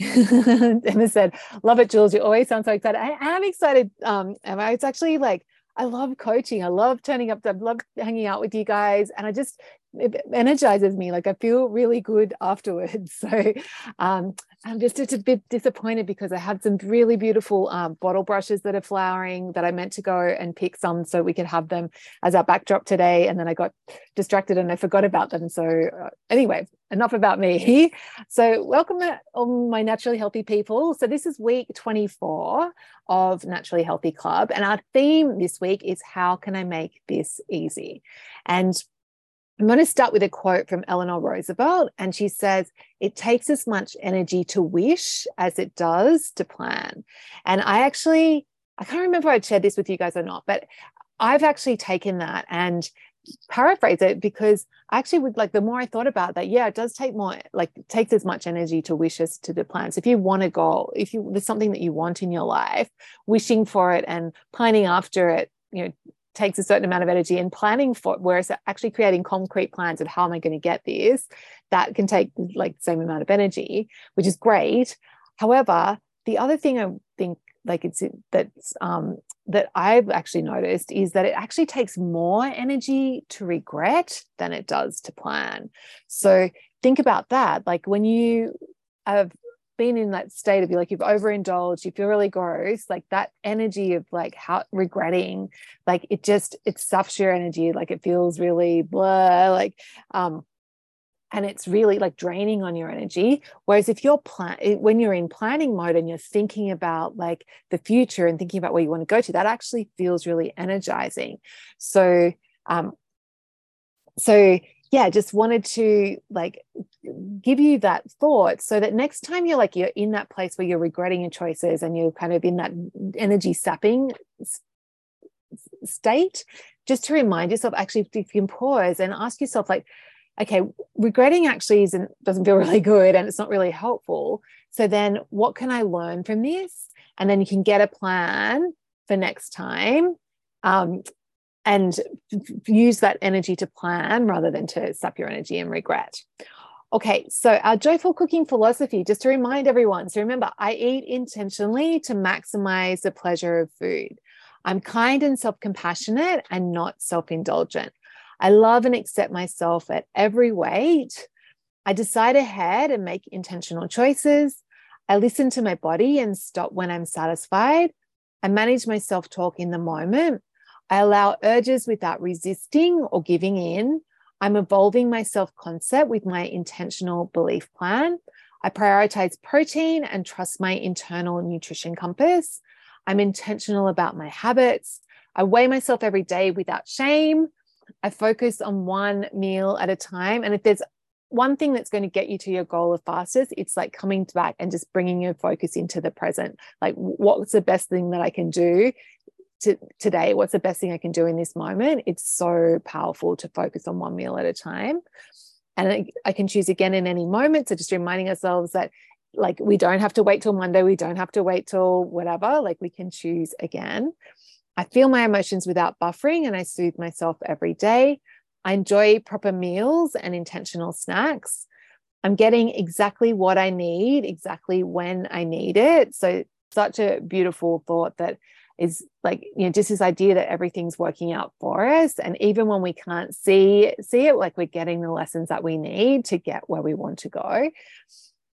Emma said, "Love it, Jules. You always sound so excited." I am excited, um, Emma. It's actually like I love coaching. I love turning up. I love hanging out with you guys, and I just it energizes me. Like I feel really good afterwards. So um, I'm just, a bit disappointed because I had some really beautiful um, bottle brushes that are flowering that I meant to go and pick some so we could have them as our backdrop today. And then I got distracted and I forgot about them. So uh, anyway, enough about me. So welcome all my naturally healthy people. So this is week 24 of Naturally Healthy Club. And our theme this week is how can I make this easy? And I'm going to start with a quote from Eleanor Roosevelt, and she says, It takes as much energy to wish as it does to plan. And I actually, I can't remember if I'd shared this with you guys or not, but I've actually taken that and paraphrase it because I actually would like the more I thought about that, yeah, it does take more, like, takes as much energy to wish as to the plans. If you want a goal, if you there's something that you want in your life, wishing for it and pining after it, you know, takes a certain amount of energy and planning for whereas actually creating concrete plans of how am i going to get this that can take like the same amount of energy which is great. However the other thing i think like it's that's um that i've actually noticed is that it actually takes more energy to regret than it does to plan. So think about that. Like when you have been in that state of you like you've overindulged you feel really gross like that energy of like how regretting like it just it stuffs your energy like it feels really blah like um and it's really like draining on your energy. Whereas if you're plan when you're in planning mode and you're thinking about like the future and thinking about where you want to go to that actually feels really energizing. So um so yeah just wanted to like give you that thought so that next time you're like you're in that place where you're regretting your choices and you're kind of in that energy sapping state just to remind yourself actually if you can pause and ask yourself like okay regretting actually isn't doesn't feel really good and it's not really helpful. So then what can i learn from this? And then you can get a plan for next time. Um, and use that energy to plan rather than to sap your energy and regret. Okay, so our joyful cooking philosophy, just to remind everyone. So remember, I eat intentionally to maximize the pleasure of food. I'm kind and self compassionate and not self indulgent. I love and accept myself at every weight. I decide ahead and make intentional choices. I listen to my body and stop when I'm satisfied. I manage my self talk in the moment. I allow urges without resisting or giving in. I'm evolving my self concept with my intentional belief plan. I prioritize protein and trust my internal nutrition compass. I'm intentional about my habits. I weigh myself every day without shame. I focus on one meal at a time. And if there's one thing that's going to get you to your goal of fastest, it's like coming back and just bringing your focus into the present. Like, what's the best thing that I can do to today what's the best thing i can do in this moment? It's so powerful to focus on one meal at a time. And I, I can choose again in any moment so just reminding ourselves that like we don't have to wait till monday we don't have to wait till whatever like we can choose again. I feel my emotions without buffering and i soothe myself every day. I enjoy proper meals and intentional snacks. I'm getting exactly what i need exactly when i need it. So such a beautiful thought that is like you know just this idea that everything's working out for us. And even when we can't see see it like we're getting the lessons that we need to get where we want to go.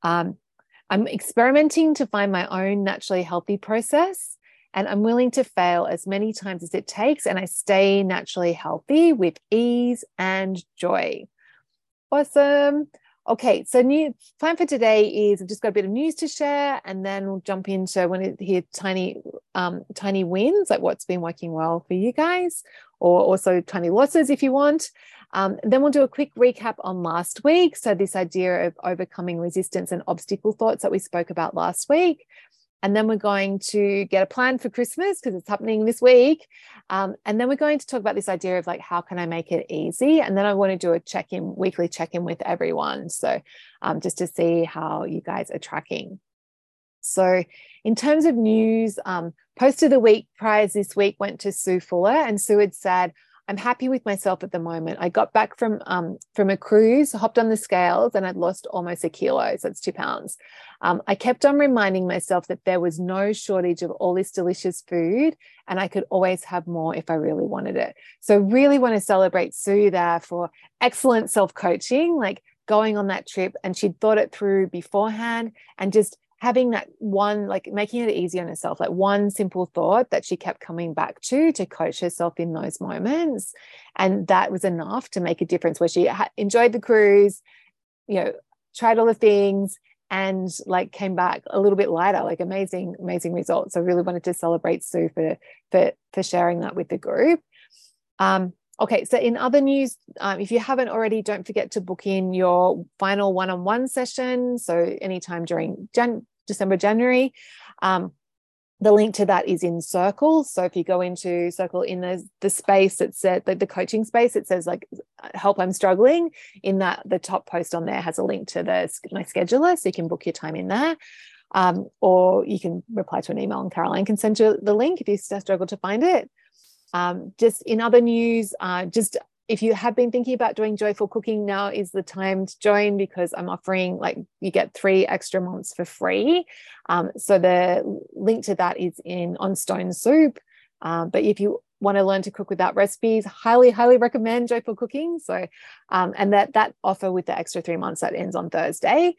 Um, i'm experimenting to find my own naturally healthy process and i'm willing to fail as many times as it takes and i stay naturally healthy with ease and joy. Awesome Okay, so new plan for today is I've just got a bit of news to share, and then we'll jump into when it hear tiny, um, tiny wins, like what's been working well for you guys, or also tiny losses if you want. Um, then we'll do a quick recap on last week. So this idea of overcoming resistance and obstacle thoughts that we spoke about last week. And then we're going to get a plan for Christmas because it's happening this week. Um, and then we're going to talk about this idea of like, how can I make it easy? And then I want to do a check in, weekly check in with everyone. So um, just to see how you guys are tracking. So, in terms of news, um, post of the week prize this week went to Sue Fuller, and Sue had said, I'm happy with myself at the moment. I got back from um, from a cruise, hopped on the scales, and I'd lost almost a kilo. So it's two pounds. Um, I kept on reminding myself that there was no shortage of all this delicious food, and I could always have more if I really wanted it. So really want to celebrate Sue there for excellent self coaching, like going on that trip, and she'd thought it through beforehand, and just having that one like making it easy on herself like one simple thought that she kept coming back to to coach herself in those moments. And that was enough to make a difference where she ha- enjoyed the cruise you know tried all the things and like came back a little bit lighter like amazing amazing results. I really wanted to celebrate sue for for for sharing that with the group. Um Okay, so in other news, um, if you haven't already, don't forget to book in your final one on one session. So, anytime during Jan- December, January. Um, the link to that is in Circle. So if you go into Circle in the, the space that said the, the coaching space, it says like help I'm struggling. In that the top post on there has a link to the my scheduler, so you can book your time in there. Um, or you can reply to an email and Caroline can send you the link if you struggle to find it. Um, just in other news, uh, just if you have been thinking about doing joyful cooking, now is the time to join because I'm offering like you get three extra months for free. Um, so the link to that is in on Stone Soup. Um, but if you want to learn to cook without recipes, highly, highly recommend Joyful Cooking. So, um, and that that offer with the extra three months that ends on Thursday.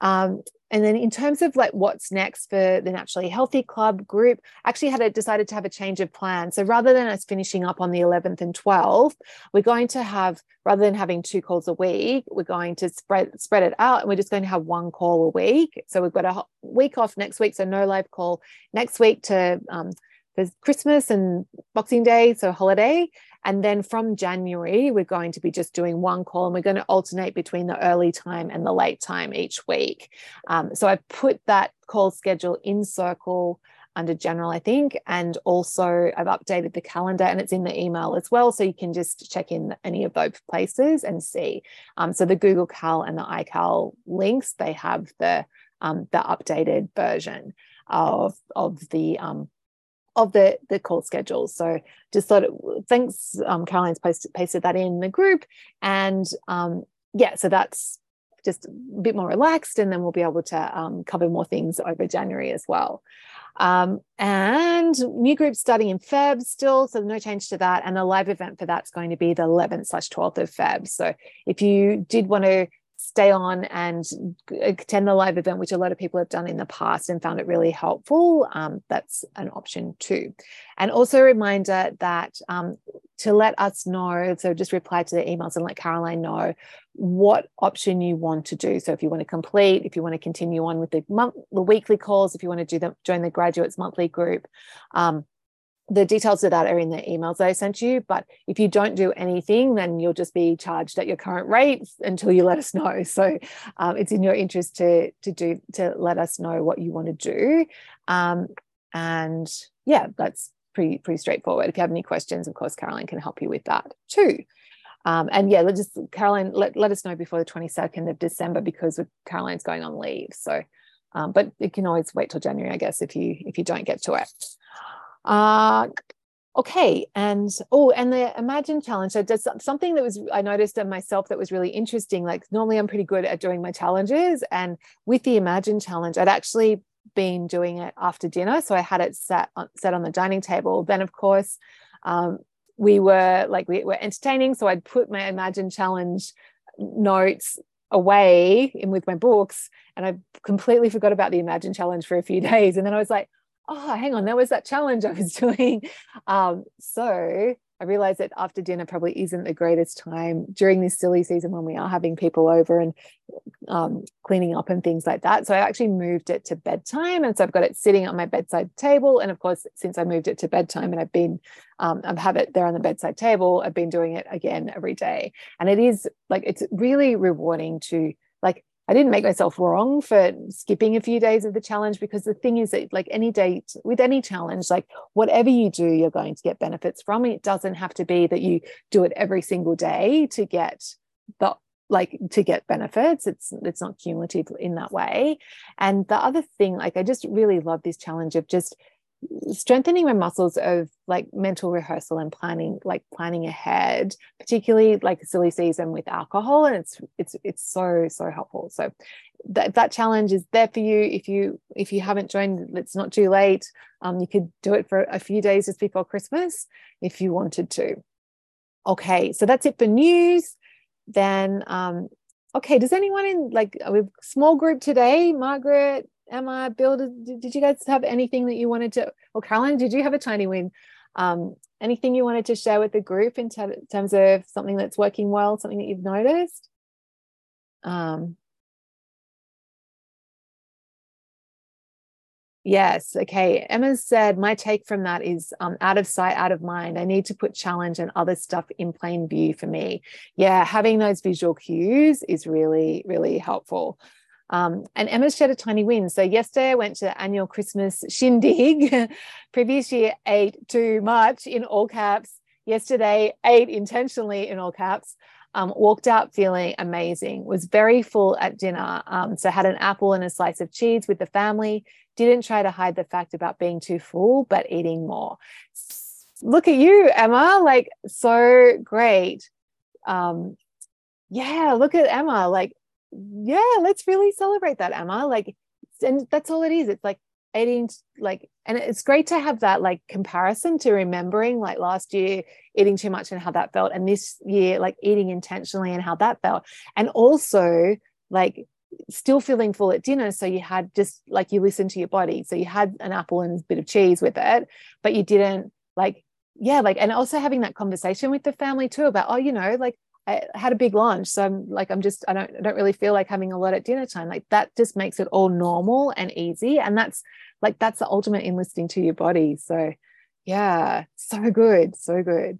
Um, and then in terms of like what's next for the naturally healthy club group actually had a, decided to have a change of plan. So rather than us finishing up on the 11th and 12th we're going to have rather than having two calls a week we're going to spread spread it out and we're just going to have one call a week. So we've got a week off next week so no live call. Next week to um, there's Christmas and Boxing Day, so holiday. And then from January, we're going to be just doing one call and we're going to alternate between the early time and the late time each week. Um, so I've put that call schedule in circle under general, I think. And also, I've updated the calendar and it's in the email as well. So you can just check in any of those places and see. Um, so the Google Cal and the iCal links, they have the um, the updated version of, of the um, of the the call schedules. So just thought, it, thanks, um, Caroline's posted pasted that in the group, and um, yeah, so that's just a bit more relaxed, and then we'll be able to um, cover more things over January as well. Um, and new group starting in Feb still, so no change to that. And the live event for that's going to be the 11th slash 12th of Feb. So if you did want to stay on and attend the live event, which a lot of people have done in the past and found it really helpful, um, that's an option too. And also a reminder that um, to let us know, so just reply to the emails and let Caroline know what option you want to do. So if you want to complete, if you want to continue on with the month, the weekly calls, if you want to do the join the graduates monthly group, um, the details of that are in the emails I sent you. But if you don't do anything, then you'll just be charged at your current rate until you let us know. So um, it's in your interest to to do to let us know what you want to do. Um, and yeah, that's pretty pretty straightforward. If you have any questions, of course, Caroline can help you with that too. Um, and yeah, let just Caroline let, let us know before the 22nd of December because Caroline's going on leave. So, um, but you can always wait till January, I guess, if you if you don't get to it. Uh, okay and oh and the imagine challenge. So does something that was i noticed in myself that was really interesting like normally i'm pretty good at doing my challenges and with the imagine challenge i'd actually been doing it after dinner so i had it set on, set on the dining table. Then of course um, we were like we were entertaining so i'd put my imagine challenge notes away in with my books and i completely forgot about the imagine challenge for a few days and then i was like oh, hang on, that was that challenge I was doing. Um, so I realized that after dinner probably isn't the greatest time during this silly season when we are having people over and um, cleaning up and things like that. So I actually moved it to bedtime. And so I've got it sitting on my bedside table. And of course, since I moved it to bedtime and I've been, um, I have it there on the bedside table, I've been doing it again every day. And it is like, it's really rewarding to I didn't make myself wrong for skipping a few days of the challenge because the thing is that like any date with any challenge, like whatever you do, you're going to get benefits from it. Doesn't have to be that you do it every single day to get the like to get benefits. It's it's not cumulative in that way. And the other thing, like I just really love this challenge of just strengthening my muscles of like mental rehearsal and planning like planning ahead particularly like silly season with alcohol and it's it's it's so so helpful. So that that challenge is there for you. If you if you haven't joined it's not too late. Um, you could do it for a few days just before christmas if you wanted to. Okay so that's it for news. Then um okay does anyone in like a small group today? Margaret Emma, Bill, did, did you guys have anything that you wanted to, Well, Caroline, did you have a tiny win? Um, anything you wanted to share with the group in ter- terms of something that's working well, something that you've noticed? Um, Yes. Okay. Emma said, my take from that is um, out of sight, out of mind. I need to put challenge and other stuff in plain view for me. Yeah. Having those visual cues is really, really helpful. Um, and Emma's shared a tiny win. So yesterday I went to the annual Christmas shindig. Previous year ate too much in all caps. Yesterday ate intentionally in all caps. Um, walked out feeling amazing. Was very full at dinner. Um, so had an apple and a slice of cheese with the family. Didn't try to hide the fact about being too full, but eating more. Look at you, Emma. Like so great. Um, yeah, look at Emma. Like yeah, let's really celebrate that, Emma. Like, and that's all it is. It's like eating, like, and it's great to have that like comparison to remembering like last year eating too much and how that felt, and this year like eating intentionally and how that felt, and also like still feeling full at dinner. So you had just like you listened to your body. So you had an apple and a bit of cheese with it, but you didn't like, yeah, like, and also having that conversation with the family too about, oh, you know, like I had a big lunch. So I'm like, I'm just, I don't, I don't really feel like having a lot at dinner time. Like that just makes it all normal and easy. And that's like, that's the ultimate in listening to your body. So yeah, so good. So good.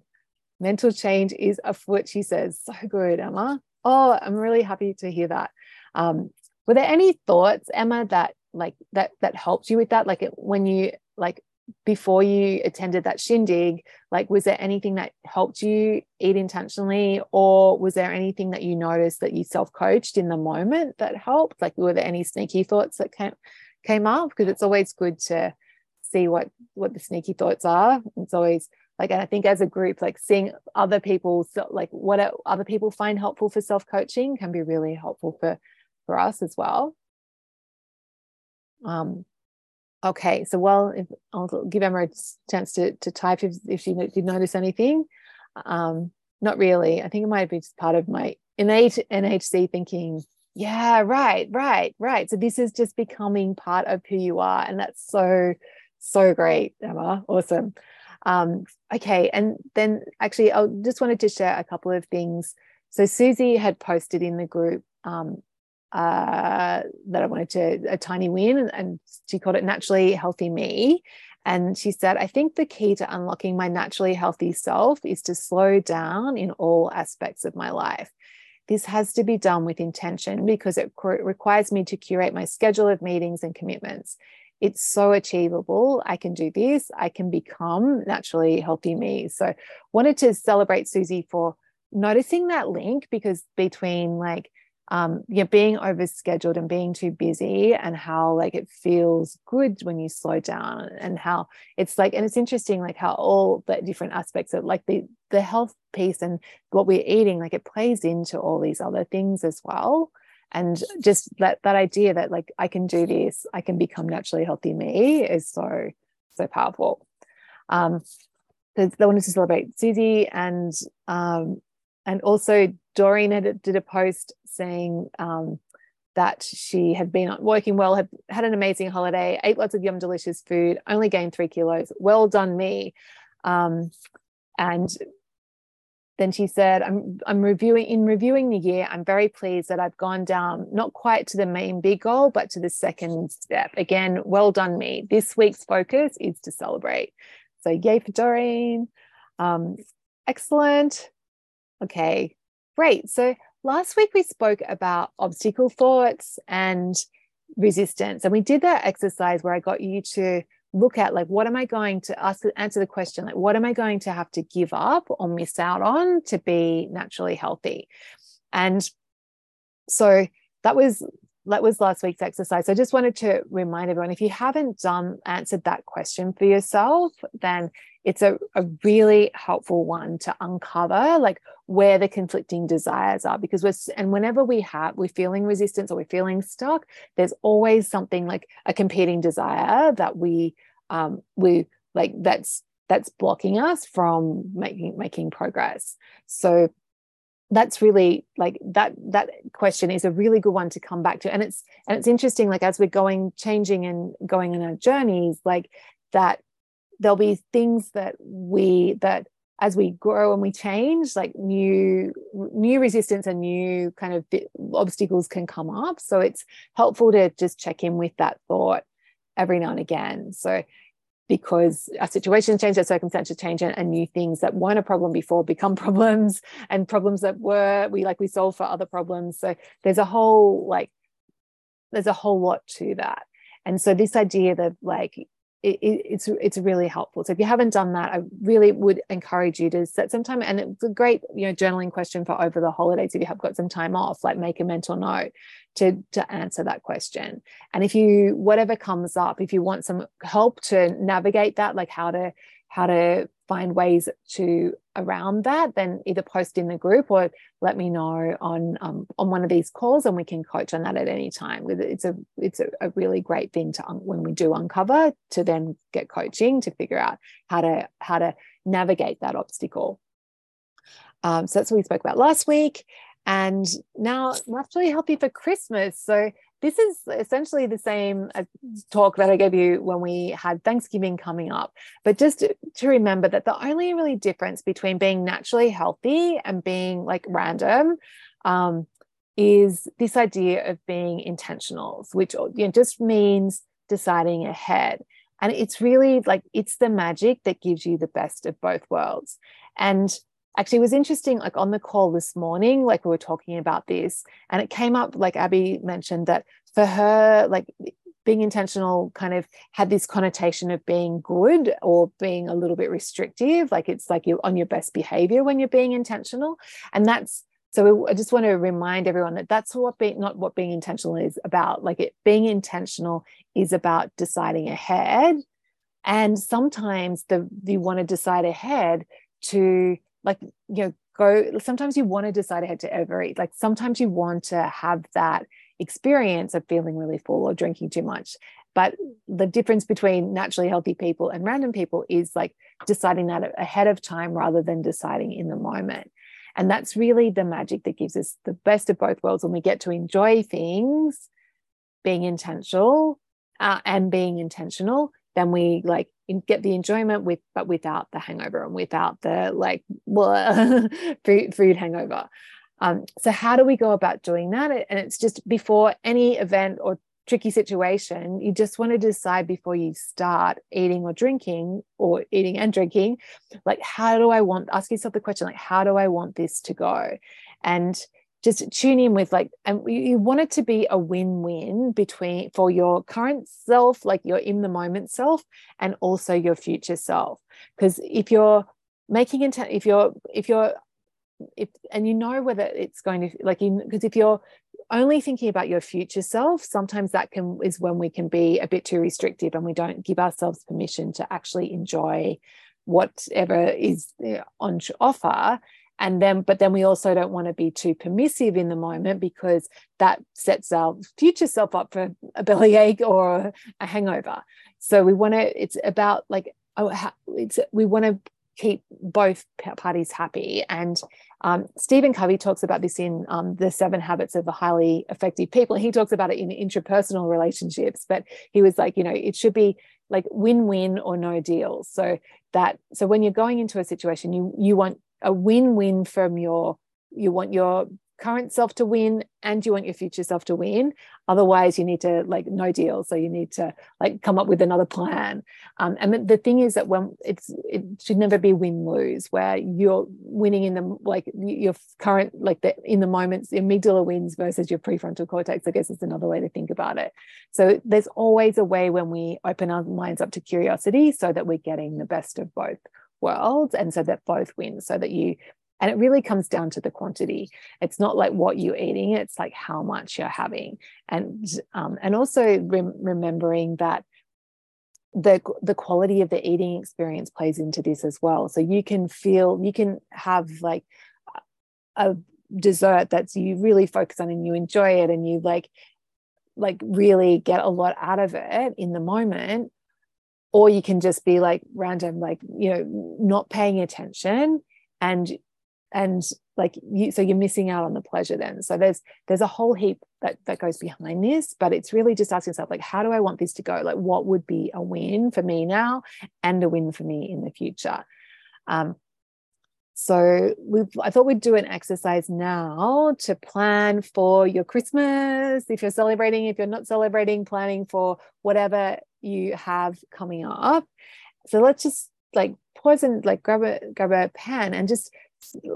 Mental change is afoot, she says. So good, Emma. Oh, I'm really happy to hear that. Um, were there any thoughts, Emma, that like that that helped you with that? Like it, when you like before you attended that shindig like was there anything that helped you eat intentionally? Or was there anything that you noticed that you self-coached in the moment that helped? Like were there any sneaky thoughts that came came up? Because it's always good to see what what the sneaky thoughts are. It's always like and i think as a group like seeing other people like what other people find helpful for self-coaching can be really helpful for for us as well. Um Okay, so well, if, I'll give Emma a chance to, to type if, if she did notice anything. Um, not really. I think it might be just part of my innate NHC thinking, yeah, right, right, right. So this is just becoming part of who you are. And that's so, so great, Emma. Awesome. Um, okay, and then actually, I just wanted to share a couple of things. So Susie had posted in the group um, uh, that I wanted to a tiny win, and she called it naturally healthy me. And she said, I think the key to unlocking my naturally healthy self is to slow down in all aspects of my life. This has to be done with intention because it requires me to curate my schedule of meetings and commitments. It's so achievable. I can do this. I can become naturally healthy me. So, wanted to celebrate Susie for noticing that link because between like um, yeah, being overscheduled and being too busy, and how like it feels good when you slow down, and how it's like, and it's interesting, like how all the different aspects of like the the health piece and what we're eating, like it plays into all these other things as well. And just that that idea that like I can do this, I can become naturally healthy me is so so powerful. Um, I wanted to celebrate Susie and um, and also Doreen had, did a post saying um, that she had been working well, had had an amazing holiday, ate lots of yum delicious food, only gained three kilos. Well done, me. Um, and then she said, I'm, I'm reviewing in reviewing the year, I'm very pleased that I've gone down not quite to the main big goal, but to the second step. Again, well done, me. This week's focus is to celebrate. So yay for Doreen. Um, excellent. Okay, great. So last week we spoke about obstacle thoughts and resistance. And we did that exercise where I got you to look at like what am I going to ask answer the question like what am I going to have to give up or miss out on to be naturally healthy? And so that was that was last week's exercise. I just wanted to remind everyone if you haven't done answered that question for yourself, then it's a, a really helpful one to uncover like where the conflicting desires are because we're and whenever we have we're feeling resistance or we're feeling stuck there's always something like a competing desire that we um we like that's that's blocking us from making making progress. So that's really like that that question is a really good one to come back to. And it's and it's interesting like as we're going changing and going on our journeys like that there'll be things that we that as we grow and we change like new new resistance and new kind of obstacles can come up so it's helpful to just check in with that thought every now and again so because our situations change, our circumstances change, and, and, new things that weren't a problem before become problems, and problems that were we like we solve for other problems. So there's a whole like there's a whole lot to that. And so this idea that like it, it's it's really helpful. So if you haven't done that, I really would encourage you to set some time. And it's a great you know journaling question for over the holidays if you have got some time off. Like make a mental note to to answer that question. And if you whatever comes up, if you want some help to navigate that, like how to how to find ways to around that, then either post in the group or let me know on um, on one of these calls, and we can coach on that at any time. It's a it's a, really great thing to when we do uncover to then get coaching to figure out how to how to navigate that obstacle. Um, so that's what we spoke about last week. And now naturally healthy for Christmas. So this is essentially the same uh, talk that I gave you when we had Thanksgiving coming up. But just to, remember that the only really difference between being naturally healthy and being like random um, is this idea of being intentional, which you know, just means deciding ahead. And it's really like it's the magic that gives you the best of both worlds. And actually it was interesting like on the call this morning like we were talking about this and it came up like abby mentioned that for her like being intentional kind of had this connotation of being good or being a little bit restrictive like it's like you're on your best behavior when you're being intentional and that's so i just want to remind everyone that that's what being not what being intentional is about like it being intentional is about deciding ahead and sometimes the you want to decide ahead to like you know go sometimes you want to decide ahead to overeat. Like sometimes you want to have that experience of feeling really full or drinking too much. But the difference between naturally healthy people and random people is like deciding that ahead of time rather than deciding in the moment. And that's really the magic that gives us the best of both worlds when we get to enjoy things being intentional uh, and being intentional then we like get the enjoyment with but without the hangover and without the like food, food hangover. Um, so how do we go about doing that? And it's just before any event or tricky situation you just want to decide before you start eating or drinking or eating and drinking like how do i want ask yourself the question like how do i want this to go? And just tune in with like and you want it to be a win-win between for your current self like your in the moment self and also your future self. Because if you're making intent if you're if you're if and you know whether it's going to like because if you're only thinking about your future self sometimes that can is when we can be a bit too restrictive and we don't give ourselves permission to actually enjoy whatever is eh, on offer and then but then we also don't want to be too permissive in the moment because that sets our future self up for a bellyache or a hangover. So we want to it's about like oh, it's we want to keep both parties happy. And um, stephen covey talks about this in um, the seven habits of the highly effective people. He talks about it in interpersonal relationships but he was like you know it should be like win-win or no deal. So that so when you're going into a situation you you want a win-win from your you want your current self to win and you want your future self to win. Otherwise you need to like no deal. So you need to like come up with another plan. Um, and the thing is that when it's it should never be win lose where you're winning in the like your current like the in the moments the amygdala wins versus your prefrontal cortex i guess is another way to think about it. So there's always a way when we open our minds up to curiosity so that we're getting the best of both worlds and so that both win so that you and it really comes down to the quantity. It's not like what you're eating it's like how much you're having. And um, and also rem- remembering that the the quality of the eating experience plays into this as well. So you can feel you can have like a dessert that's you really focus on and you enjoy it and you like like really get a lot out of it in the moment or you can just be like random like you know not paying attention and and like you so you're missing out on the pleasure then so there's there's a whole heap that that goes behind this but it's really just asking yourself like how do i want this to go like what would be a win for me now and a win for me in the future um so we I thought we'd do an exercise now to plan for your Christmas. If you're celebrating, if you're not celebrating, planning for whatever you have coming up. So let's just like pause and like grab a grab a pen and just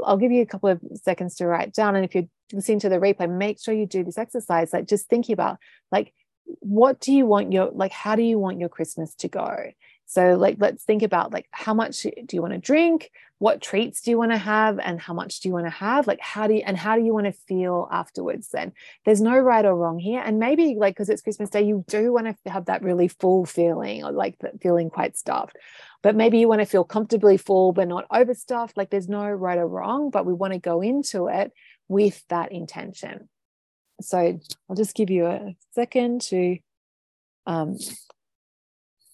I'll give you a couple of seconds to write down. And if you're listening to the replay, make sure you do this exercise, like just thinking about like what do you want your like how do you want your Christmas to go? So like let's think about like how much do you want to drink? What treats do you want to have and how much do you want to have? Like how do you and how do you want to feel afterwards then? There's no right or wrong here. And maybe like because it's Christmas Day, you do want to have that really full feeling or like feeling quite stuffed. But maybe you want to feel comfortably full but not overstuffed. Like there's no right or wrong, but we want to go into it with that intention. So I'll just give you a second to um,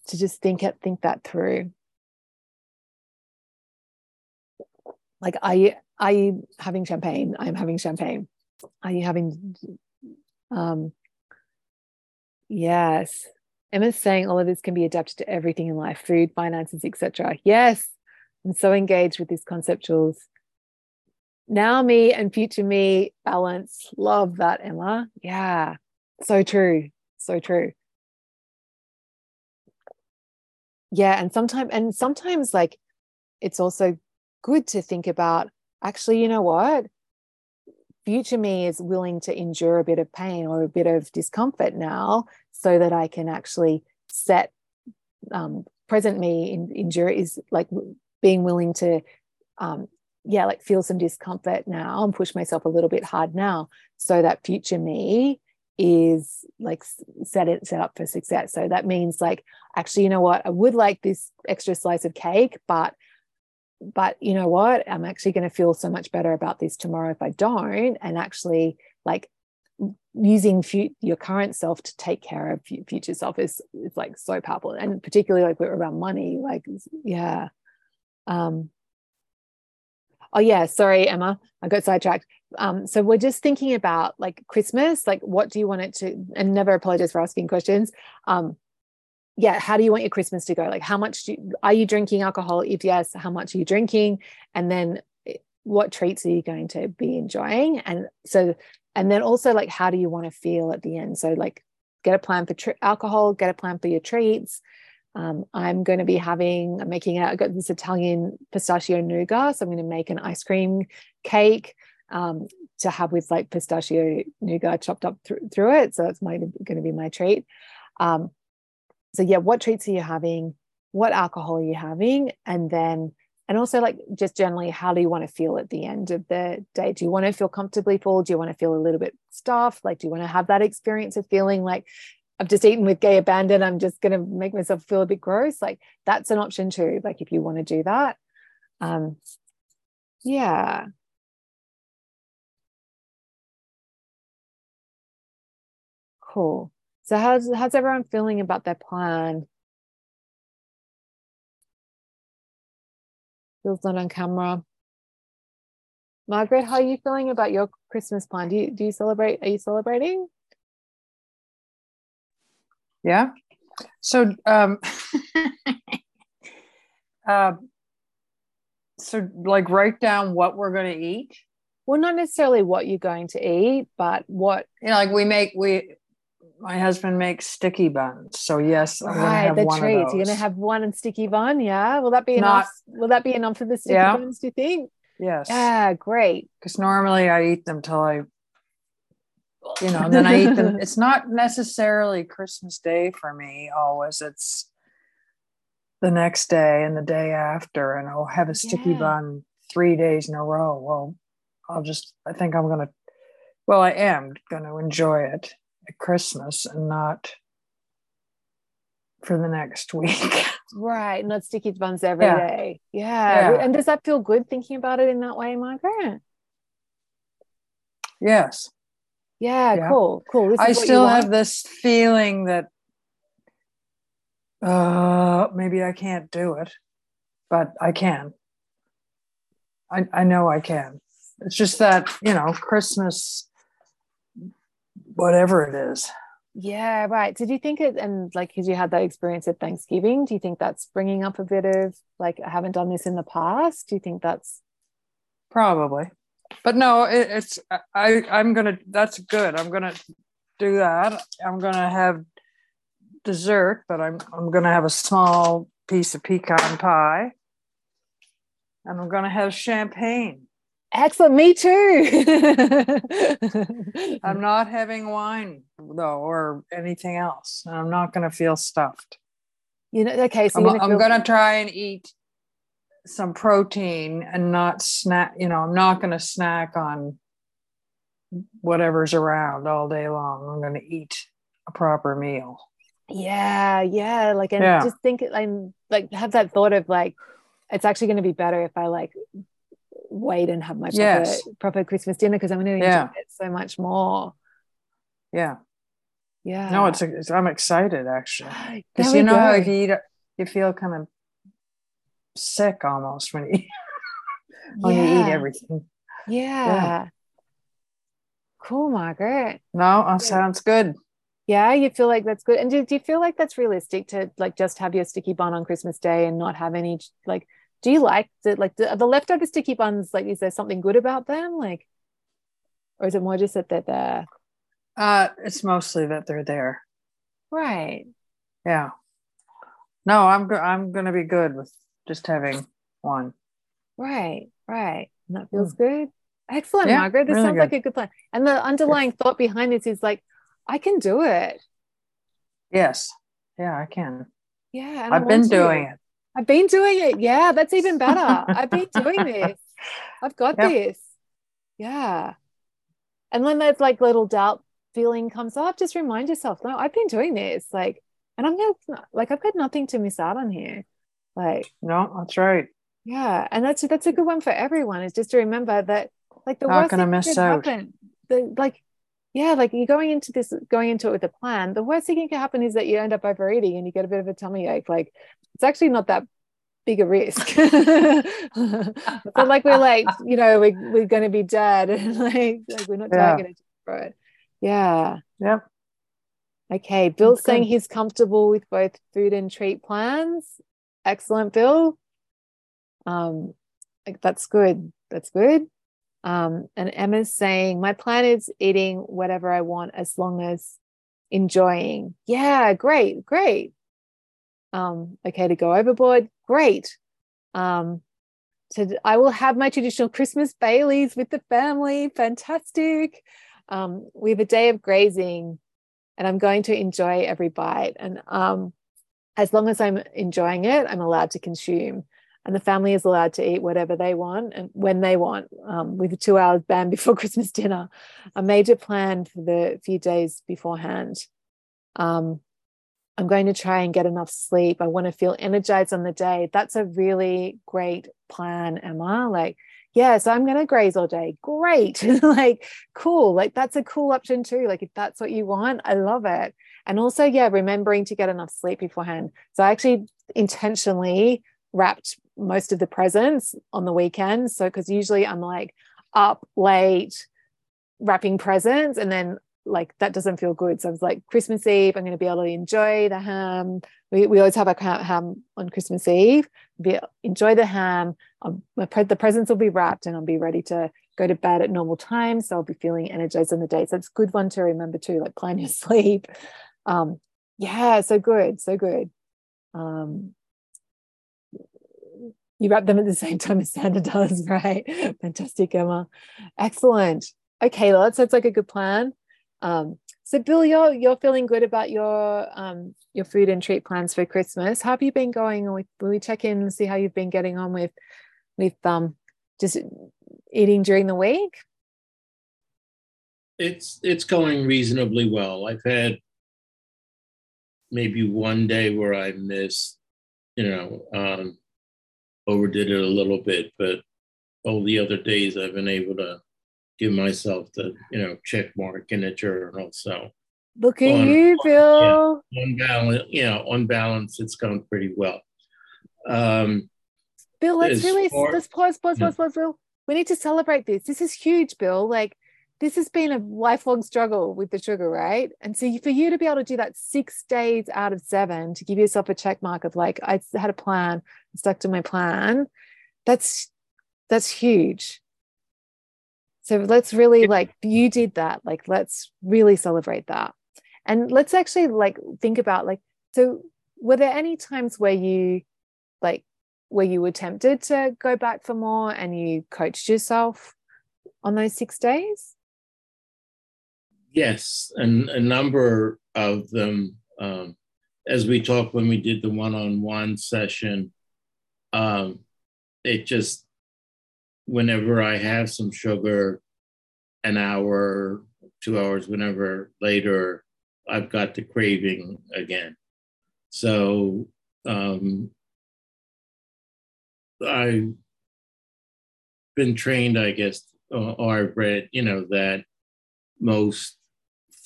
to just think it, think that through. Like, i you having champagne? I'm having champagne. Are you having? Um, yes. Emma's saying all of this can be adapted to everything in life, food, finances, etc. Yes, I'm so engaged with these conceptuals. Now me and future me balance. Love that, Emma. Yeah, so true. So true yeah and sometimes and sometimes like it's also good to think about actually you know what future me is willing to endure a bit of pain or a bit of discomfort now so that i can actually set um, present me in, endure is like being willing to um, yeah like feel some discomfort now and push myself a little bit hard now so that future me is like set it set up for success. So that means like actually, you know what, I would like this extra slice of cake, but but you know what, I'm actually going to feel so much better about this tomorrow if I don't. And actually, like using fu- your current self to take care of future self is is like so powerful, and particularly like we're around money, like yeah. Um, oh yeah, sorry, Emma, I got sidetracked um, so we're just thinking about like Christmas, like what do you want it to, and never apologize for asking questions. Um, yeah, how do you want your Christmas to go? Like, how much you, are you drinking alcohol? If yes, how much are you drinking? And then eh, what treats are you going to be enjoying? And so, and then also like, how do you want to feel at the end? So, like, get a plan for tr- alcohol, get a plan for your treats. Um, I'm going to be having, I'm making, I got this Italian pistachio nougat. So I'm going to make an ice cream cake um, to have with like pistachio nougat chopped up th- through it. So it's going to be my treat. Um, so yeah, what treats are you having? What alcohol are you having? And then, and also like just generally, how do you want to feel at the end of the day? Do you want to feel comfortably full? Do you want to feel a little bit stuffed? Like, do you want to have that experience of feeling like I've just eaten with gay abandon? I'm just going to make myself feel a bit gross. Like that's an option too. Like if you want to do that. Um, yeah. Cool. So how's how's everyone feeling about their plan? Feels not on camera. Margaret, how are you feeling about your Christmas plan? Do you do you celebrate? Are you celebrating? Yeah. So um uh, so like write down what we're going to eat well not necessarily what you're going to eat but what you know like we make we my husband makes sticky buns. So yes, I'm right, have the treats. You're gonna have one and sticky bun, yeah. Will that be enough? Will that be enough for the sticky yeah. buns? Do you think? Yes. Yeah, great. Because normally I eat them till I, you know, and then I eat them. It's not necessarily Christmas Day for me. Always, it's the next day and the day after, and I'll have a sticky yeah. bun three days in a row. Well, I'll just, I think I'm going to, well, I am going to enjoy it Christmas and not for the next week. right. Not sticky buns every yeah. day. Yeah. yeah. And does that feel good thinking about it in that way, Margaret? Yes. Yeah, yeah. cool. Cool. I still have this feeling that uh maybe I can't do it, but I can. I, I know I can. It's just that, you know, Christmas, whatever it is. Yeah, right. Did you think it, and like, because you had that experience at Thanksgiving, do you think that's bringing up a bit of like, I haven't done this in the past? Do you think that's probably? But no, it, it's I. I'm gonna. That's good. I'm gonna do that. I'm gonna have dessert, but I'm I'm gonna have a small piece of pecan pie, and I'm gonna have champagne. Excellent. Me too. I'm not having wine though, or anything else. I'm not going to feel stuffed. You know, okay. So I'm, I'm going to try and eat some protein and not snack. You know, I'm not going to snack on whatever's around all day long. I'm going to eat a proper meal. Yeah, yeah. Like, and yeah. just think, I'm like, have that thought of like, it's actually going to be better if I like wait and have my proper, yes. proper Christmas dinner because I'm going to enjoy it so much more. Yeah. Yeah. No, it's, it's I'm excited actually because you know go. how if you eat, you feel kind of sick almost when you when yeah. you eat everything. Yeah. yeah. Cool, Margaret. No, uh, that sounds good. Yeah, you feel like that's good. And do, do you feel like that's realistic to like just have your sticky bun on Christmas Day and not have any like do you like the like the, the leftover sticky buns like is there something good about them? Like or is it more just that they're there? Uh it's mostly that they're there. Right. Yeah. No i'm go- i'm gonna be good with just having one. Right right. And that feels mm. good. Excellent yeah, margaret. This really sounds good. like a good plan. And the underlying thought behind this is like i can do it. Yes. Yeah i can. Yeah i've been doing it I've been doing it. Yeah, that's even better. I've been doing this. I've got yep. this. Yeah. And when that like little doubt feeling comes up, just remind yourself, no, I've been doing this. Like, and I'm gonna like I've got nothing to miss out on here. Like, no, that's right. Yeah. And that's that's a good one for everyone, is just to remember that like the Not worst gonna thing miss out. happen. The like yeah, like you're going into this, going into it with a plan. The worst thing that can happen is that you end up overeating and you get a bit of a tummy ache. Like it's actually not that big a risk. but like we're like, you know, we, we're going to be dead and like, like we're not yeah. targeted for it. Yeah. Yep. Okay. Bill's saying he's comfortable with both food and treat plans. Excellent, Bill. Um, that's good. That's good. Um, and Emma's saying, My plan is eating whatever I want as long as enjoying. Yeah, great, great. Um, okay, to go overboard, great. Um, to, I will have my traditional Christmas Baileys with the family. Fantastic. Um, we have a day of grazing and I'm going to enjoy every bite. And um, as long as I'm enjoying it, I'm allowed to consume and the family is allowed to eat whatever they want and when they want. Um, with a two hours ban before christmas dinner a major plan for the few days beforehand. Um, i'm going to try and get enough sleep. I want to feel energized on the day. That's a really great plan emma. Like yeah so i'm going to graze all day. Great. Like cool. Like that's a cool option too. Like if that's what you want i love it. And also yeah remembering to get enough sleep beforehand. So i actually intentionally wrapped most of the presents on the weekends. So, because usually I'm like up late wrapping presents and then like that doesn't feel good. So I was like, Christmas Eve, I'm going to be able to enjoy the ham. We, we always have a ham on Christmas Eve. Be, enjoy the ham. Um, the presents will be wrapped and I'll be ready to go to bed at normal time. So I'll be feeling energized on the day. So it's a good one to remember too, like plan your sleep. Um, yeah, so good, so good. Um, you wrap them at the same time as Santa does, right? Fantastic, Emma. Excellent. Okay, well, that sounds like a good plan. Um, so, Bill, you're you're feeling good about your um, your food and treat plans for Christmas. How have you been going? Will we check in and see how you've been getting on with with um, just eating during the week? It's it's going reasonably well. I've had maybe one day where I missed, you know, um, overdid it a little bit, but all the other days I've been able to give myself the, you know, check mark in a journal. So look at on, you, Bill. Yeah, on balance, you know, on balance, it's gone pretty well. Um, Bill, let's really far, let's pause, pause, pause, pause, Bill. We need to celebrate this. This is huge, Bill. Like this has been a lifelong struggle with the sugar, right? And so for you to be able to do that six days out of seven to give yourself a check mark of like, I had a plan, stuck to my plan, that's that's huge. So let's really like you did that. Like let's really celebrate that. And let's actually like think about like, so were there any times where you like where you were tempted to go back for more and you coached yourself on those six days? Yes, and a number of them, um, as we talked when we did the one on one session, um, it just, whenever I have some sugar, an hour, two hours, whenever later, I've got the craving again. So um, I've been trained, I guess, or I've read, you know, that most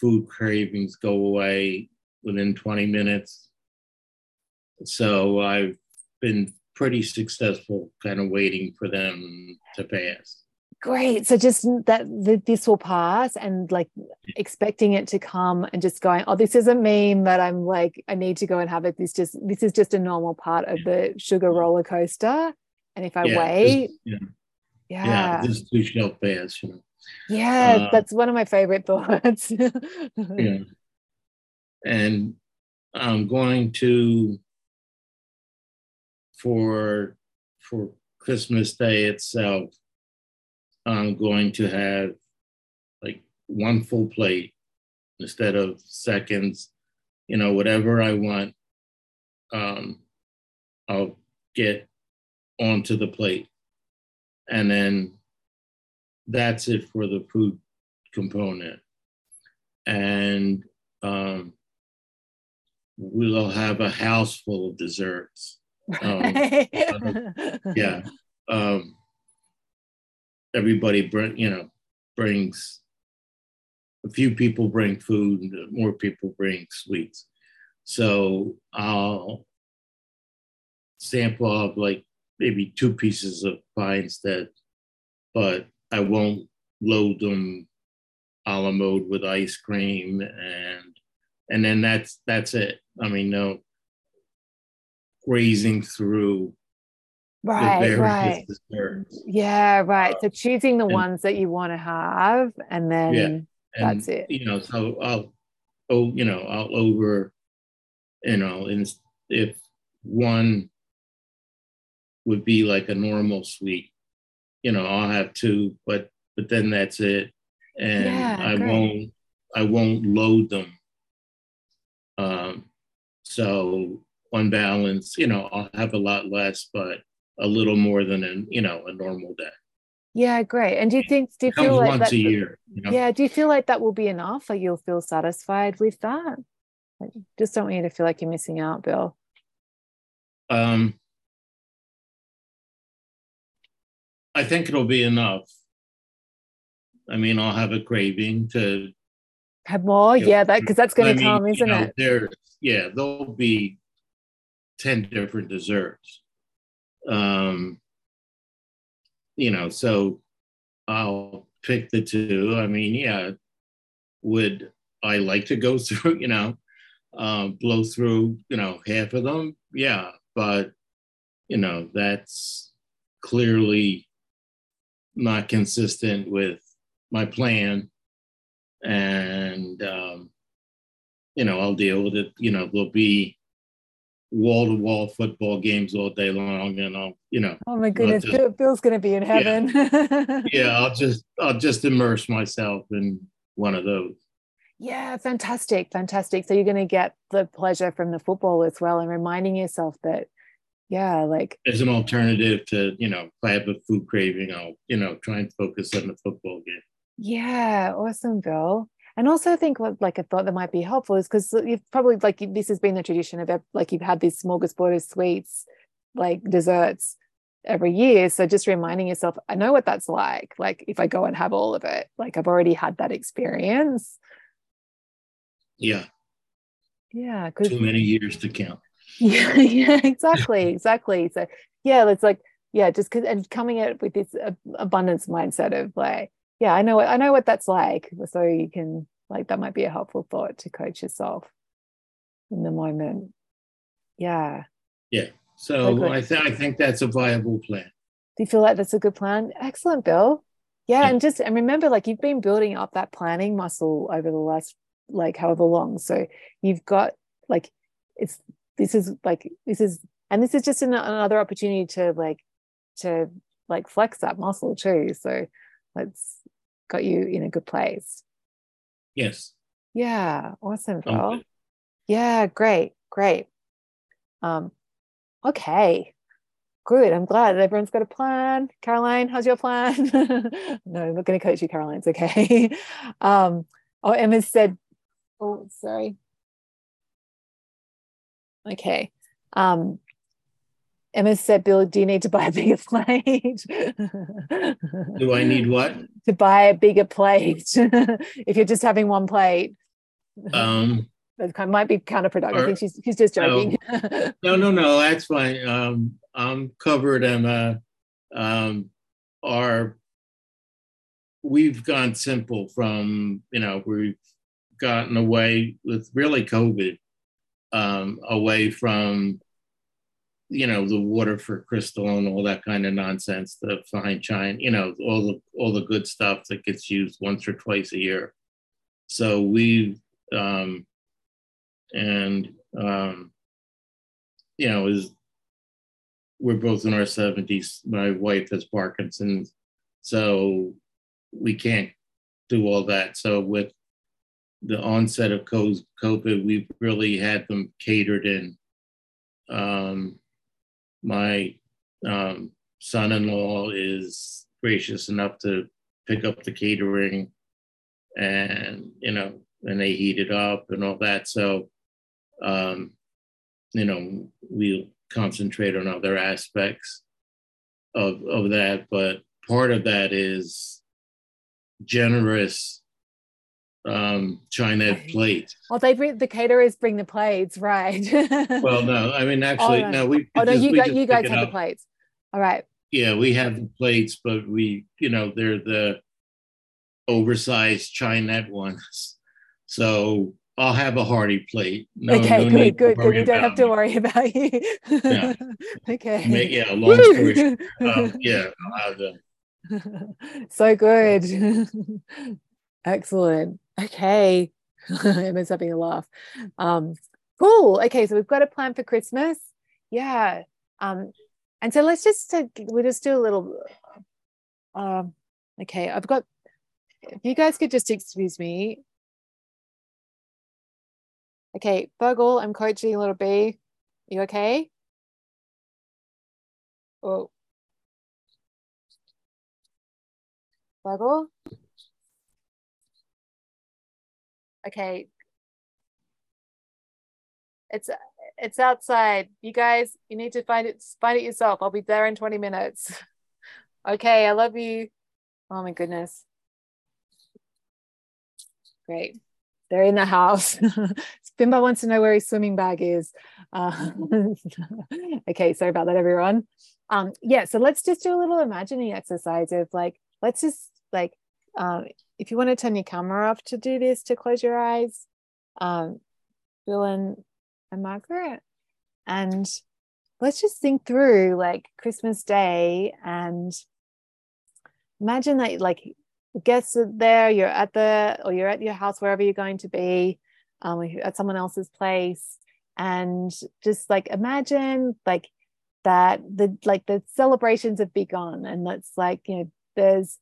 food cravings go away within 20 minutes. So I've been pretty successful kind of waiting for them to pass. Great. So just that, that this will pass and like expecting it to come and just going, oh, this isn't mean that I'm like, I need to go and have it. This just this is just a normal part of the sugar roller coaster. And if I yeah, wait, yeah. yeah. Yeah, this too shall pass, you know. Yeah, uh, that's one of my favorite thoughts. yeah. And I'm going to for for Christmas Day itself, I'm going to have like one full plate instead of seconds, you know, whatever I want, um, I'll get onto the plate. And then that's it for the food component. And um, we'll have a house full of desserts. Um, yeah. Um, everybody bring, you know, brings a few people bring food, more people bring sweets. So I'll sample of like maybe two pieces of pie instead, but I won't load them a la mode with ice cream and and then that's that's it. I mean, no grazing through right right desserts. yeah right so choosing the and, ones that you want to have and then yeah, and, that's it you know so i'll oh you know i'll over you know and if one would be like a normal sweet you know, I'll have two, but but then that's it, and yeah, I great. won't I won't load them. Um, so on balance, you know, I'll have a lot less, but a little more than a you know a normal day. Yeah, great. And do you think do you feel like once that, a year? You know? Yeah, do you feel like that will be enough? Like you'll feel satisfied with that? I just don't want you to feel like you're missing out, Bill. Um, I think it'll be enough. I mean, I'll have a craving to have more. You know, yeah, that because that's going to come, isn't know, it? There, yeah, there'll be ten different desserts. Um, you know, so I'll pick the two. I mean, yeah, would I like to go through? You know, um, blow through. You know, half of them. Yeah, but you know, that's clearly not consistent with my plan. And um, you know i'll deal with it. You know there'll be wall to wall football games all day long and i'll you know oh my goodness just, bill's gonna be in heaven. Yeah. yeah i'll just i'll just immerse myself in one of those. Yeah fantastic fantastic. So you're going to get the pleasure from the football as well and reminding yourself that yeah like as an alternative to you know if i have a food craving i'll you know try and focus on the football game. Yeah awesome bill. And also I think what like a thought that might be helpful is because you've probably like this has been the tradition of like you've had these smorgasbord of sweets like desserts every year. So just reminding yourself i know what that's like like if i go and have all of it like i've already had that experience. Yeah. Yeah too many years to count yeah yeah exactly exactly so yeah it's like yeah just because and coming at with this abundance mindset of like yeah i know what i know what that's like so you can like that might be a helpful thought to coach yourself in the moment yeah yeah so I, th- I think that's a viable plan. Do you feel like that's a good plan? Excellent, Bill. Yeah, yeah, and just and remember, like you've been building up that planning muscle over the last like however long. So you've got like it's this is like this is and this is just an, another opportunity to like to like flex that muscle too. So that's got you in a good place. Yes. Yeah. Awesome, Bill. Yeah. Great. Great. Um, okay, good. I'm glad everyone's got a plan. Caroline, how's your plan? no, I'm not going to coach you, Caroline. It's okay. um, oh, Emma said, oh, sorry. Okay. Um, Emma said, Bill, do you need to buy a bigger plate? do I need what? To buy a bigger plate if you're just having one plate. Um, that might be counterproductive. Or, I think she's she's just joking. No, no, no, that's fine. Um, I'm covered uh, um, our we've gone simple from you know we've gotten away with really COVID um, away from you know the Waterford crystal and all that kind of nonsense, the fine china, you know all the all the good stuff that gets used once or twice a year. So we've um, and um, you know, is we're both in our seventies. My wife has Parkinson's, so we can't do all that. So with the onset of COVID, we've really had them catered in. Um, my um, son-in-law is gracious enough to pick up the catering, and you know, and they heat it up and all that. So um, you know, we'll concentrate on other aspects of, of that. But part of that is generous um china plate oh they bring the caterers bring the plates right well no i mean actually oh, no. no we oh no just, you, got, you guys have the plates all right yeah we have the plates but we you know they're the oversized Chinet ones so I'll have a hearty plate. No, okay, no good, good, good. We don't have to worry about you. yeah. okay. yeah, long story. Um, yeah, I'll have them. so good. Excellent. Okay. Emma's having a laugh. Um, cool. Okay, so we've got a plan for Christmas. Yeah. Um, and so let's just uh, we'll just do a little um okay, I've got if you guys could just excuse me Okay, Bogle, I'm coaching little B. You okay? Oh. Bogle? Okay. It's it's outside. You guys, you need to find it find it yourself. I'll be there in 20 minutes. okay, I love you. Oh my goodness. Great. They're in the house. Bimba wants to know where his swimming bag is. Uh, okay, sorry about that, everyone. Um, yeah, so let's just do a little imagining exercise of like, let's just like, um, if you want to turn your camera off to do this, to close your eyes, um, Bill and, and Margaret, and let's just think through like Christmas Day and imagine that like guests are there, you're at the or you're at your house wherever you're going to be, um, at someone else's place and just like imagine like that the like the celebrations have begun and that's like you know there's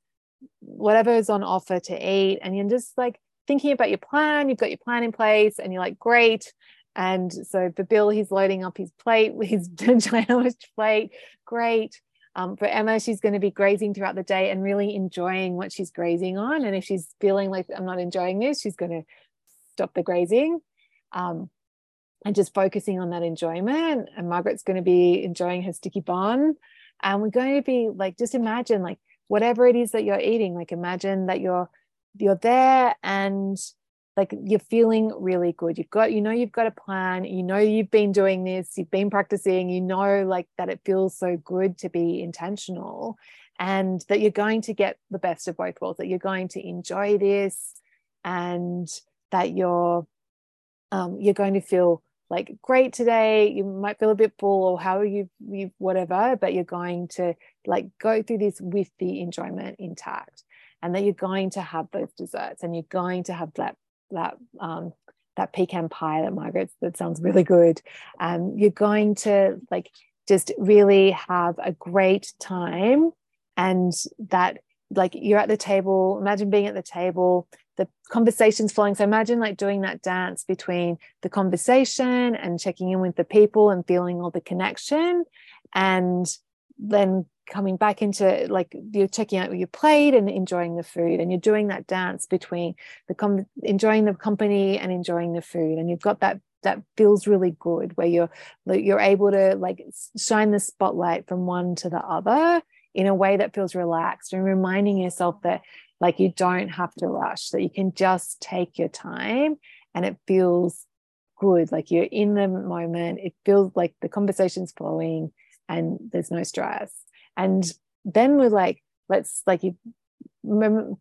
whatever is on offer to eat and you're just like thinking about your plan you've got your plan in place and you're like great And so for Bill, he's loading up his plate, with his ginormous plate. Great. Um, for Emma, she's going to be grazing throughout the day and really enjoying what she's grazing on. And if she's feeling like I'm not enjoying this, she's going to stop the grazing um, and just focusing on that enjoyment. And Margaret's going to be enjoying her sticky bun. And we're going to be like, just imagine like whatever it is that you're eating, like imagine that you're you're there and like you're feeling really good. You've got you know you've got a plan you know you've been doing this you've been practicing you know like that it feels so good to be intentional and that you're going to get the best of both worlds that you're going to enjoy this and that you're um, you're going to feel like great today you might feel a bit full or how you you whatever but you're going to like go through this with the enjoyment intact and that you're going to have those desserts and you're going to have that that um, that pecan pie that Margaret that sounds really good. Um, you're going to like just really have a great time, and that like you're at the table. Imagine being at the table. The conversation's flowing. So imagine like doing that dance between the conversation and checking in with the people and feeling all the connection, and then coming back into like you're checking out your plate and enjoying the food and you're doing that dance between the com- enjoying the company and enjoying the food and you've got that that feels really good where you're you're able to like shine the spotlight from one to the other in a way that feels relaxed and reminding yourself that like you don't have to rush that you can just take your time and it feels good. Like you're in the moment it feels like the conversation's flowing and there's no stress. And then we're like let's like you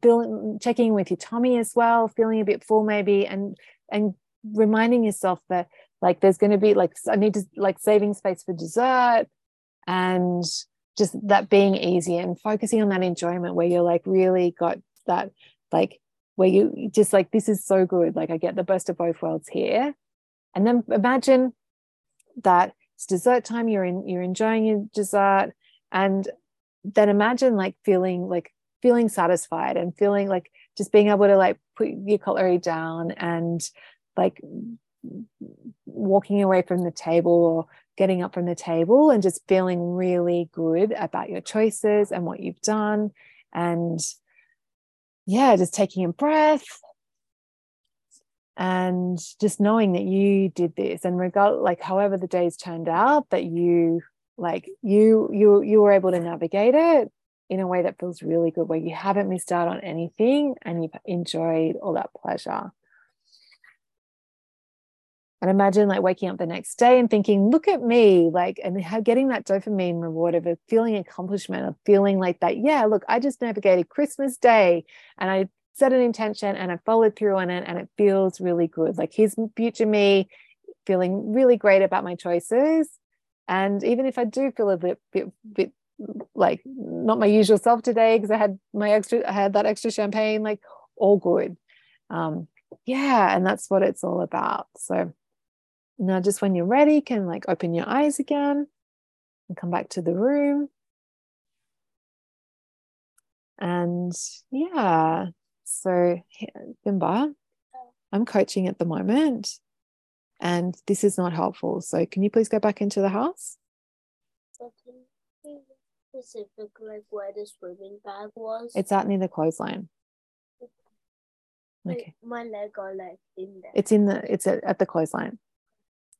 feeling checking with your tummy as well feeling a bit full maybe and and reminding yourself that like there's going to be like i need to like saving space for dessert and just that being easy and focusing on that enjoyment where you're like really got that like where you just like this is so good. Like i get the best of both worlds here. And then imagine that it's dessert time you're in you're enjoying your dessert. And then imagine like feeling like feeling satisfied and feeling like just being able to like put your cutlery down and like walking away from the table or getting up from the table and just feeling really good about your choices and what you've done. And yeah just taking a breath and just knowing that you did this. And regard like however the days turned out that you like you you you were able to navigate it in a way that feels really good where you haven't missed out on anything and you've enjoyed all that pleasure and imagine like waking up the next day and thinking look at me like and getting that dopamine reward of a feeling accomplishment of feeling like that yeah look i just navigated christmas day and i set an intention and i followed through on it and it feels really good like here's future me feeling really great about my choices and even if I do feel a bit, bit, bit like not my usual self today because I had my extra, I had that extra champagne, like all good. Um, yeah, and that's what it's all about. So now, just when you're ready, can like open your eyes again and come back to the room. And yeah, so Bimba, I'm coaching at the moment and this is not helpful. So can you please go back into the house? Specific, like where the swimming bag was. It's out near the clothesline. Okay. My leg are like in there. It's in the. It's at, at the clothesline.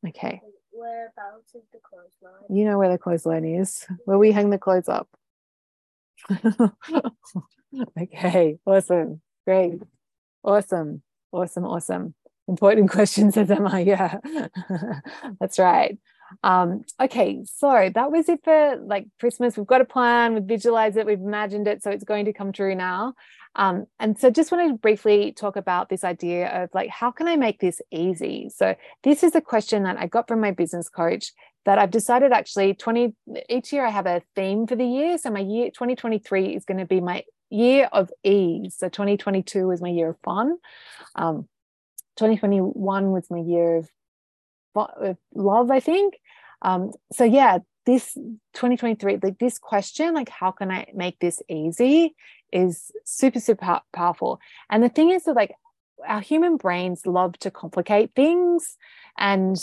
Okay. Whereabouts is the clothesline? You know where the clothesline is, where we hang the clothes up. okay. Awesome. Great. Awesome. Awesome. Awesome important questions as am I. Yeah, that's right. Um, okay, so that was it for like Christmas. We've got a plan, we've visualized it, we've imagined it, so it's going to come true now. Um, and so just wanted to briefly talk about this idea of like, how can I make this easy? So this is a question that I got from my business coach that I've decided actually 20 each year I have a theme for the year. So my year 2023 is going to be my year of ease. So 2022 is my year of fun. Um, 2021 was my year of, love, I think. Um, so yeah, this 2023, like this question, like how can I make this easy, is super super powerful. And the thing is that like our human brains love to complicate things and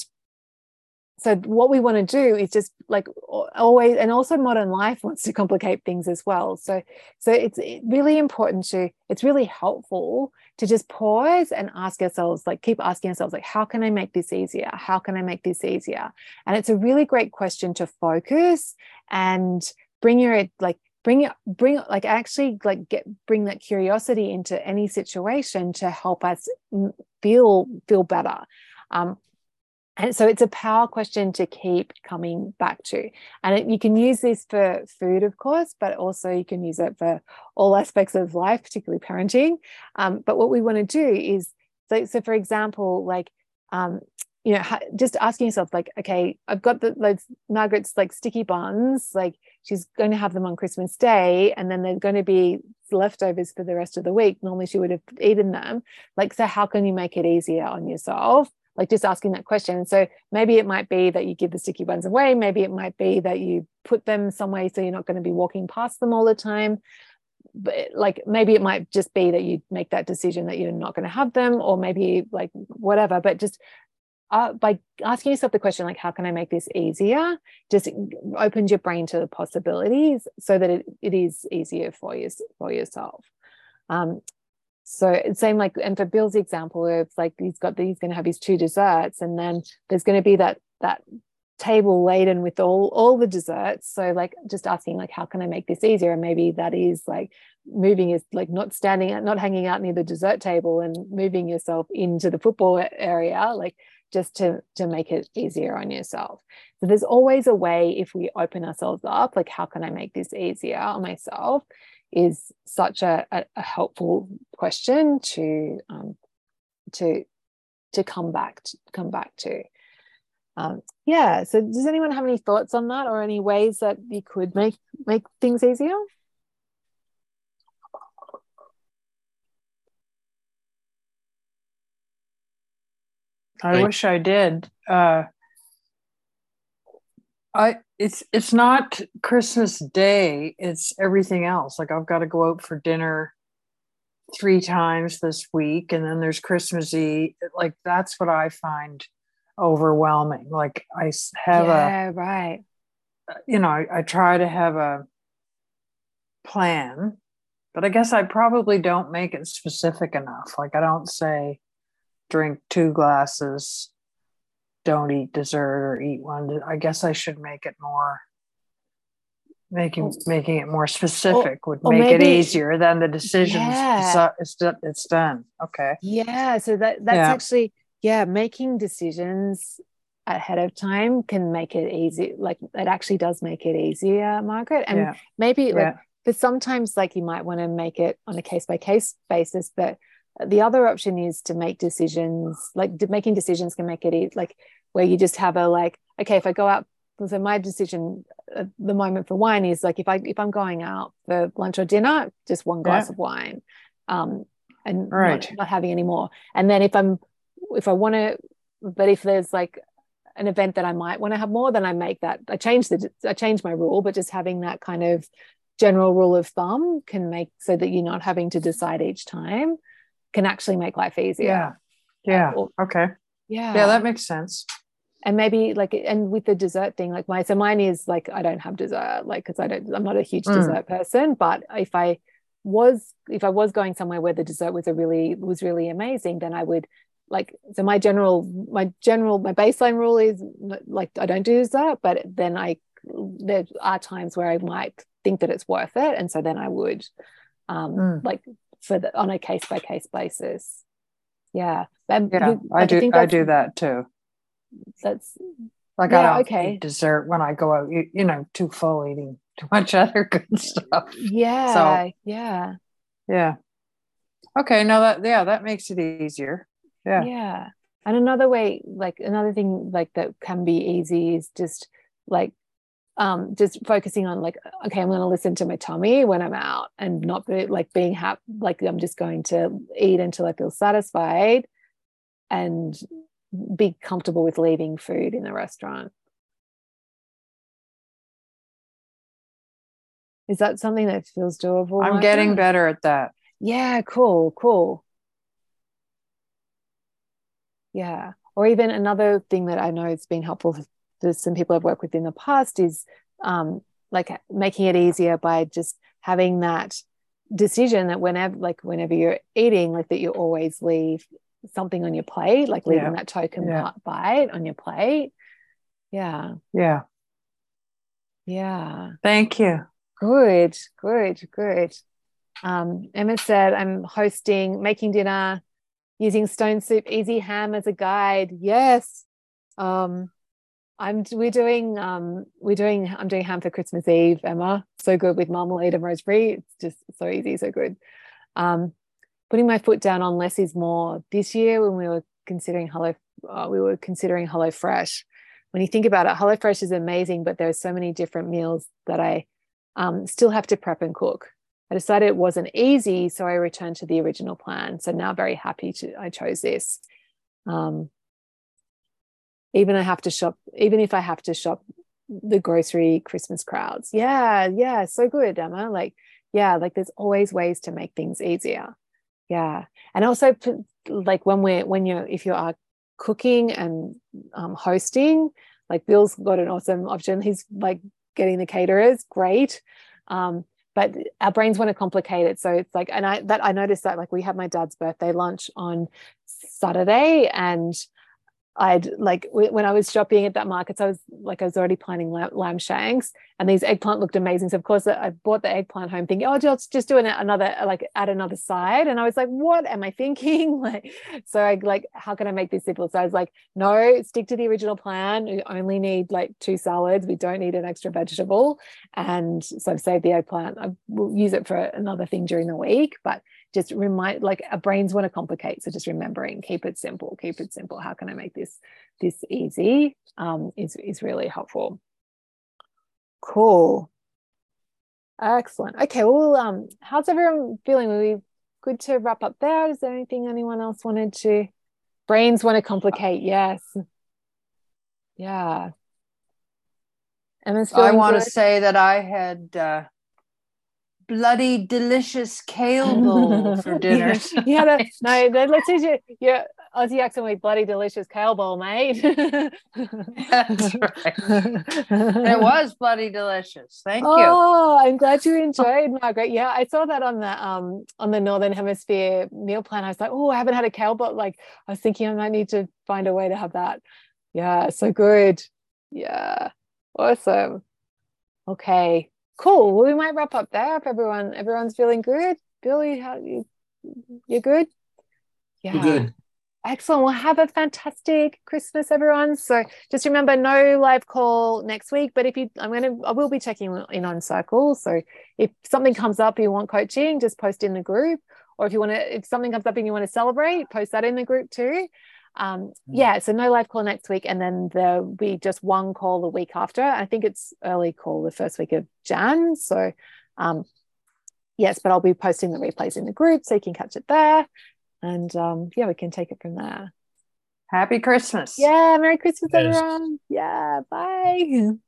so what we want to do is just like always and also modern life wants to complicate things as well. So so it's really important to it's really helpful to just pause and ask ourselves like keep asking ourselves like how can i make this easier? How can i make this easier? And it's a really great question to focus and bring your like bring it bring like actually like get bring that curiosity into any situation to help us feel feel better. Um, and so it's a power question to keep coming back to. And it, you can use this for food, of course, but also you can use it for all aspects of life, particularly parenting. Um, but what we want to do is so, so for example, like, um, you know, just asking yourself, like, okay, I've got the those Margaret's like sticky buns, like she's going to have them on Christmas Day, and then they're going to be leftovers for the rest of the week. Normally she would have eaten them. Like, so how can you make it easier on yourself? Like just asking that question. So maybe it might be that you give the sticky ones away. Maybe it might be that you put them somewhere so you're not going to be walking past them all the time. But like maybe it might just be that you make that decision that you're not going to have them, or maybe like whatever. But just uh, by asking yourself the question like how can i make this easier just opens your brain to the possibilities so that it, it is easier for you for yourself um, so it's same like, and for Bill's example, it's like he's got he's going to have his two desserts, and then there's going to be that that table laden with all all the desserts. So like just asking like, how can I make this easier? And maybe that is like moving is like not standing not hanging out near the dessert table and moving yourself into the football area, like just to to make it easier on yourself. So there's always a way if we open ourselves up, like how can I make this easier on myself? Is such a, a, a helpful question to um, to to come back to come back to. Um, yeah. So, does anyone have any thoughts on that, or any ways that you could make make things easier? I, I wish I did. Uh, I it's it's not Christmas Day. It's everything else. Like I've got to go out for dinner three times this week, and then there's Christmas Eve. Like that's what I find overwhelming. Like I have yeah, a right. Uh, you know, I, I try to have a plan, but I guess I probably don't make it specific enough. Like I don't say drink two glasses don't eat dessert or eat one. I guess I should make it more making making it more specific would make maybe, it easier than the decisions yeah. it's, it's, done okay yeah so that that's yeah. actually yeah making decisions ahead of time can make it easy like it actually does make it easier margaret and yeah. maybe like but sometimes like you might want to make it on a case by case basis but the other option is to make decisions like making decisions can make it easy like where you just have a like okay if i go out so my decision at the moment for wine is like if i if i'm going out for lunch or dinner just one glass yeah. of wine um and right. not, not having any more. And then if i'm if i want to but if there's like an event that i might want to have more then i make that i change the i change my rule but just having that kind of general rule of thumb can make so that you're not having to decide each time can actually make life easier. Yeah. Yeah. Okay yeah yeah that makes sense and maybe like and with the dessert thing like my so mine is like i don't have dessert like because i don't i'm not a huge mm. dessert person but if i was if i was going somewhere where the dessert was a really was really amazing then i would like so my general my general my baseline rule is like i don't do dessert but then i there are times where i might think that it's worth it and so then i would um mm. like for the on a case by case basis yeah, um, yeah you, i do i do that too that's like yeah, I don't okay. eat dessert when I go out. You, you know, too full eating too much other good stuff. Yeah, so, yeah, yeah. Okay, now that yeah, that makes it easier. Yeah, yeah. And another way, like another thing, like that can be easy is just like um just focusing on like okay i'm going to listen to my tummy when i'm out and not be, like being happy like i'm just going to eat until i feel satisfied and be comfortable with leaving food in the restaurant. Is that something that feels doable? I'm getting better at that. Yeah, cool, cool. Yeah. Or even another thing that I know has been helpful for some people I've worked with in the past is um, like making it easier by just having that decision that whenever like whenever you're eating like that you always leave something on your plate like leaving Yeah. that token Yeah. bite on your plate yeah Yeah. yeah Thank you. good good good um emma said i'm hosting making dinner using stone soup easy ham as a guide yes um i'm we're doing um we're doing i'm doing ham for christmas eve emma. So good with marmalade and rosemary. It's just so easy so good. Um putting my foot down on less is more. This year when we were considering hello uh, we were considering HelloFresh when you think about it HelloFresh is amazing but there are so many different meals that i um, still have to prep and cook. I decided it wasn't easy so i returned to the original plan. So now very happy to i chose this. Um, even i have to shop even if i have to shop the grocery christmas crowds. Yeah yeah so good emma. Like yeah like there's always ways to make things easier. Yeah. And also like when we're when you're if you are cooking and um, hosting like bill's got an awesome option. He's like getting the caterers. Great. Um, but our brains want to complicate it. So it's like and i that i noticed that like we had my dad's birthday lunch on saturday and I'd like when I was shopping at that market, so I was like I was already planning lamb, shanks, and these eggplant looked amazing. So of course I bought the eggplant home, thinking, oh, just just doing an, another like add another side, and I was like, what am I thinking? Like, so I like, how can I make this simple? So I was like, no, stick to the original plan. We only need like two salads. We don't need an extra vegetable, and so I've saved the eggplant. I will use it for another thing during the week, but just remind like our brains want to complicate so just remembering keep it simple keep it simple. How can i make this this easy? Um is is really helpful. Cool. Excellent. Okay well um how's everyone feeling? Are we good to wrap up there? Is there anything anyone else wanted to brains want to complicate? Yes. Yeah. Emma's I want to say that I had uh, bloody delicious kale bowl for dinner. yeah, yeah that, no, that, let's use your, your Aussie accent with bloody delicious kale bowl, mate. That's right. It was bloody delicious. Thank you. Oh, I'm glad you enjoyed, Margaret. Yeah, I saw that on the um on the Northern Hemisphere meal plan. I was like, oh, I haven't had a kale bowl. Like, I was thinking I might need to find a way to have that. Yeah, so good. Yeah, awesome. Okay, cool. Well, we might wrap up there if everyone everyone's feeling good. Billy, how you you're good? Yeah. We're good. Excellent. Well, have a fantastic Christmas, everyone. So just remember, no live call next week. But if you, I'm going to, I will be checking in on Circle. So if something comes up, you want coaching, just post in the group. Or if you want to, if something comes up and you want to celebrate, post that in the group too. Um, yeah. So no live call next week, and then there'll be just one call the week after. I think it's early call the first week of Jan. So, um, yes, but I'll be posting the replays in the group so you can catch it there and um, yeah, we can take it from there. Happy Christmas. Yeah, Merry Christmas, Yes. everyone. Yeah, bye.